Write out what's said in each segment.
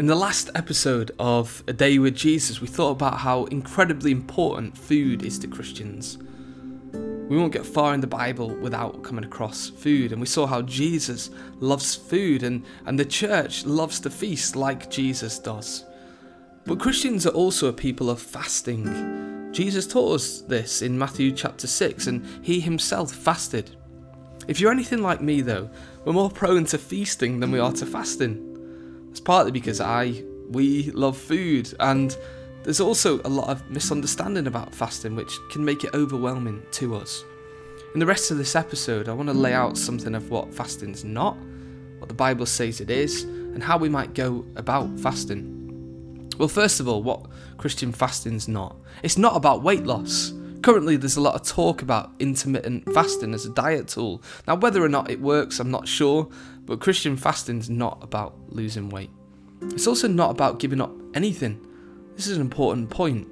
In the last episode of A Day with Jesus, we thought about how incredibly important food is to Christians. We won't get far in the Bible without coming across food, and we saw how Jesus loves food and, and the church loves to feast like Jesus does. But Christians are also a people of fasting. Jesus taught us this in Matthew chapter 6, and he himself fasted. If you're anything like me, though, we're more prone to feasting than we are to fasting. It's partly because I, we love food, and there's also a lot of misunderstanding about fasting, which can make it overwhelming to us. In the rest of this episode, I want to lay out something of what fasting's not, what the Bible says it is, and how we might go about fasting. Well, first of all, what Christian fasting's not. It's not about weight loss. Currently, there's a lot of talk about intermittent fasting as a diet tool. Now, whether or not it works, I'm not sure, but Christian fasting's not about losing weight. It's also not about giving up anything. This is an important point.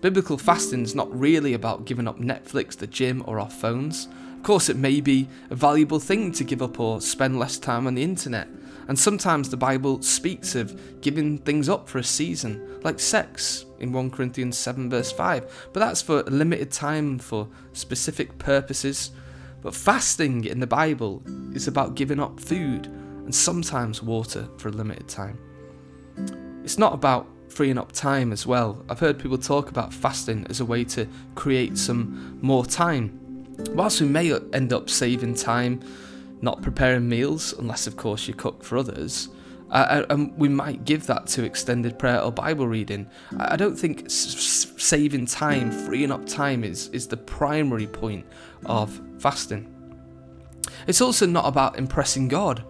Biblical fasting's not really about giving up Netflix, the gym, or our phones. Of course, it may be a valuable thing to give up or spend less time on the internet. And sometimes the Bible speaks of giving things up for a season, like sex in 1 Corinthians 7, verse 5. But that's for a limited time, for specific purposes. But fasting in the Bible is about giving up food and sometimes water for a limited time. It's not about freeing up time as well. I've heard people talk about fasting as a way to create some more time. Whilst we may end up saving time not preparing meals, unless of course you cook for others, uh, and we might give that to extended prayer or Bible reading. I don't think saving time, freeing up time, is, is the primary point of fasting. It's also not about impressing God.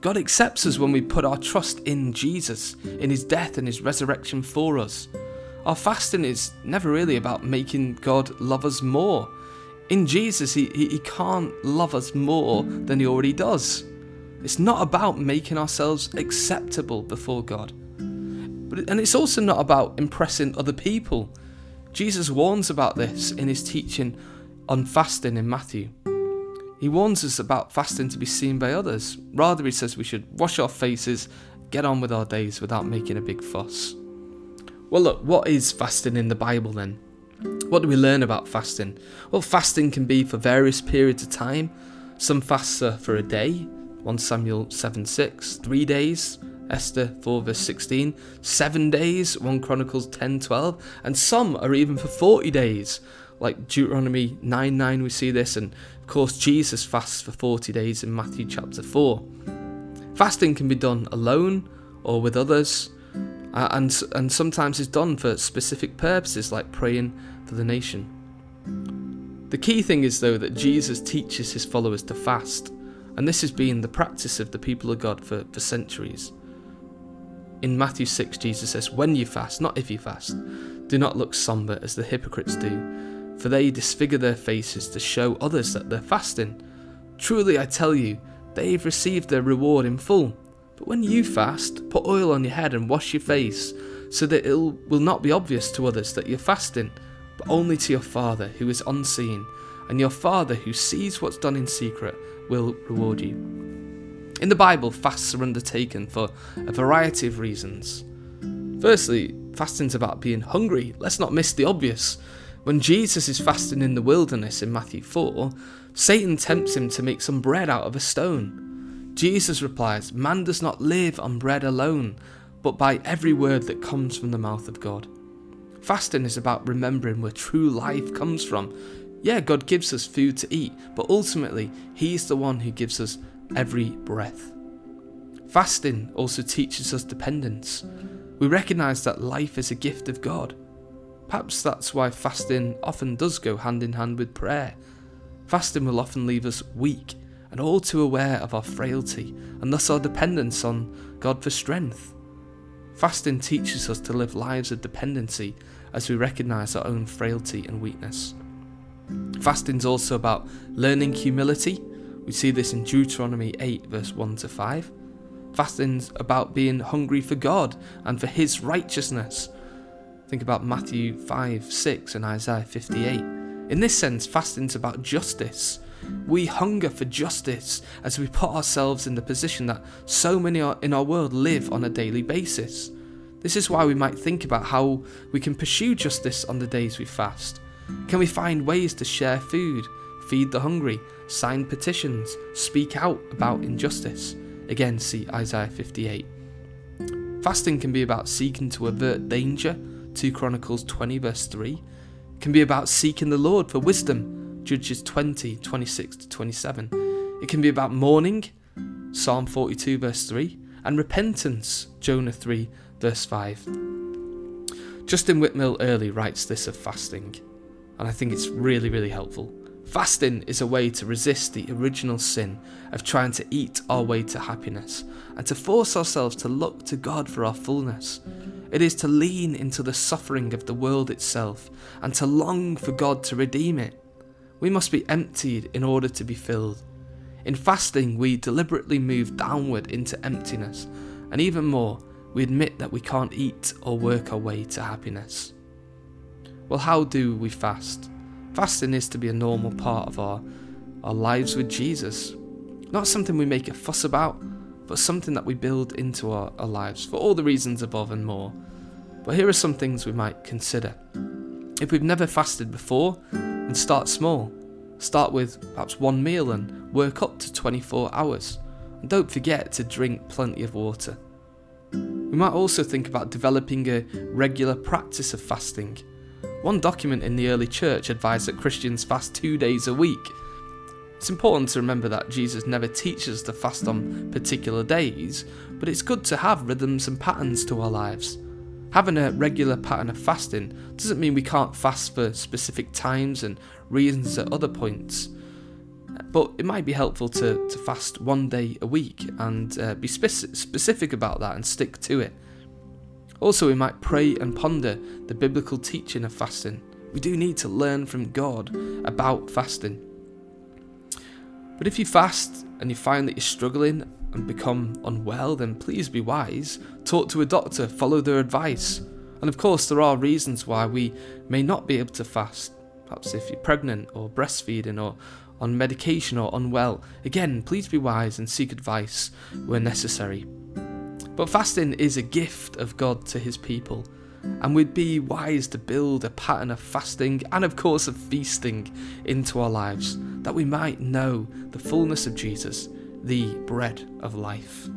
God accepts us when we put our trust in Jesus, in his death and his resurrection for us. Our fasting is never really about making God love us more. In Jesus, he, he can't love us more than he already does. It's not about making ourselves acceptable before God. But, and it's also not about impressing other people. Jesus warns about this in his teaching on fasting in Matthew. He warns us about fasting to be seen by others. Rather, he says we should wash our faces, get on with our days without making a big fuss. Well, look, what is fasting in the Bible then? What do we learn about fasting? Well, fasting can be for various periods of time. Some fasts are for a day, 1 Samuel 7 6, three days, Esther 4 verse 16, seven days, 1 Chronicles 10 12, and some are even for 40 days, like Deuteronomy 9 9, we see this, and of course, Jesus fasts for 40 days in Matthew chapter 4. Fasting can be done alone or with others, uh, and, and sometimes is done for specific purposes like praying for the nation. The key thing is, though, that Jesus teaches his followers to fast, and this has been the practice of the people of God for, for centuries. In Matthew 6, Jesus says, When you fast, not if you fast, do not look somber as the hypocrites do for they disfigure their faces to show others that they're fasting. Truly, I tell you, they've received their reward in full. But when you fast, put oil on your head and wash your face, so that it will not be obvious to others that you're fasting, but only to your Father who is unseen, and your Father who sees what's done in secret will reward you. In the Bible, fasts are undertaken for a variety of reasons. Firstly, fasting's about being hungry. Let's not miss the obvious. When Jesus is fasting in the wilderness in Matthew 4, Satan tempts him to make some bread out of a stone. Jesus replies, Man does not live on bread alone, but by every word that comes from the mouth of God. Fasting is about remembering where true life comes from. Yeah, God gives us food to eat, but ultimately, He's the one who gives us every breath. Fasting also teaches us dependence. We recognize that life is a gift of God. Perhaps that's why fasting often does go hand in hand with prayer. Fasting will often leave us weak and all too aware of our frailty and thus our dependence on God for strength. Fasting teaches us to live lives of dependency as we recognize our own frailty and weakness. Fasting is also about learning humility. We see this in Deuteronomy 8, verse 1 to 5. Fasting's about being hungry for God and for His righteousness Think about Matthew 5, 6, and Isaiah 58. In this sense, fasting's about justice. We hunger for justice as we put ourselves in the position that so many in our world live on a daily basis. This is why we might think about how we can pursue justice on the days we fast. Can we find ways to share food, feed the hungry, sign petitions, speak out about injustice? Again, see Isaiah 58. Fasting can be about seeking to avert danger, 2 Chronicles 20, verse 3. It can be about seeking the Lord for wisdom, Judges 20, 26 to 27. It can be about mourning, Psalm 42, verse 3, and repentance, Jonah 3, verse 5. Justin Whitmel Earley writes this of fasting, and I think it's really, really helpful. Fasting is a way to resist the original sin of trying to eat our way to happiness and to force ourselves to look to God for our fullness. It is to lean into the suffering of the world itself and to long for God to redeem it. We must be emptied in order to be filled. In fasting, we deliberately move downward into emptiness, and even more, we admit that we can't eat or work our way to happiness. Well, how do we fast? Fasting is to be a normal part of our, our lives with Jesus. Not something we make a fuss about, but something that we build into our, our lives for all the reasons above and more. But here are some things we might consider. If we've never fasted before, then start small. Start with perhaps one meal and work up to 24 hours. And don't forget to drink plenty of water. We might also think about developing a regular practice of fasting one document in the early church advised that Christians fast two days a week. It's important to remember that Jesus never teaches to fast on particular days, but it's good to have rhythms and patterns to our lives. Having a regular pattern of fasting doesn't mean we can't fast for specific times and reasons at other points. But it might be helpful to, to fast one day a week and uh, be speci- specific about that and stick to it. Also, we might pray and ponder the biblical teaching of fasting. We do need to learn from God about fasting. But if you fast and you find that you're struggling and become unwell, then please be wise. Talk to a doctor, follow their advice. And of course, there are reasons why we may not be able to fast. Perhaps if you're pregnant or breastfeeding or on medication or unwell. Again, please be wise and seek advice where necessary. But fasting is a gift of God to his people, and we'd be wise to build a pattern of fasting and, of course, of feasting into our lives that we might know the fullness of Jesus, the bread of life.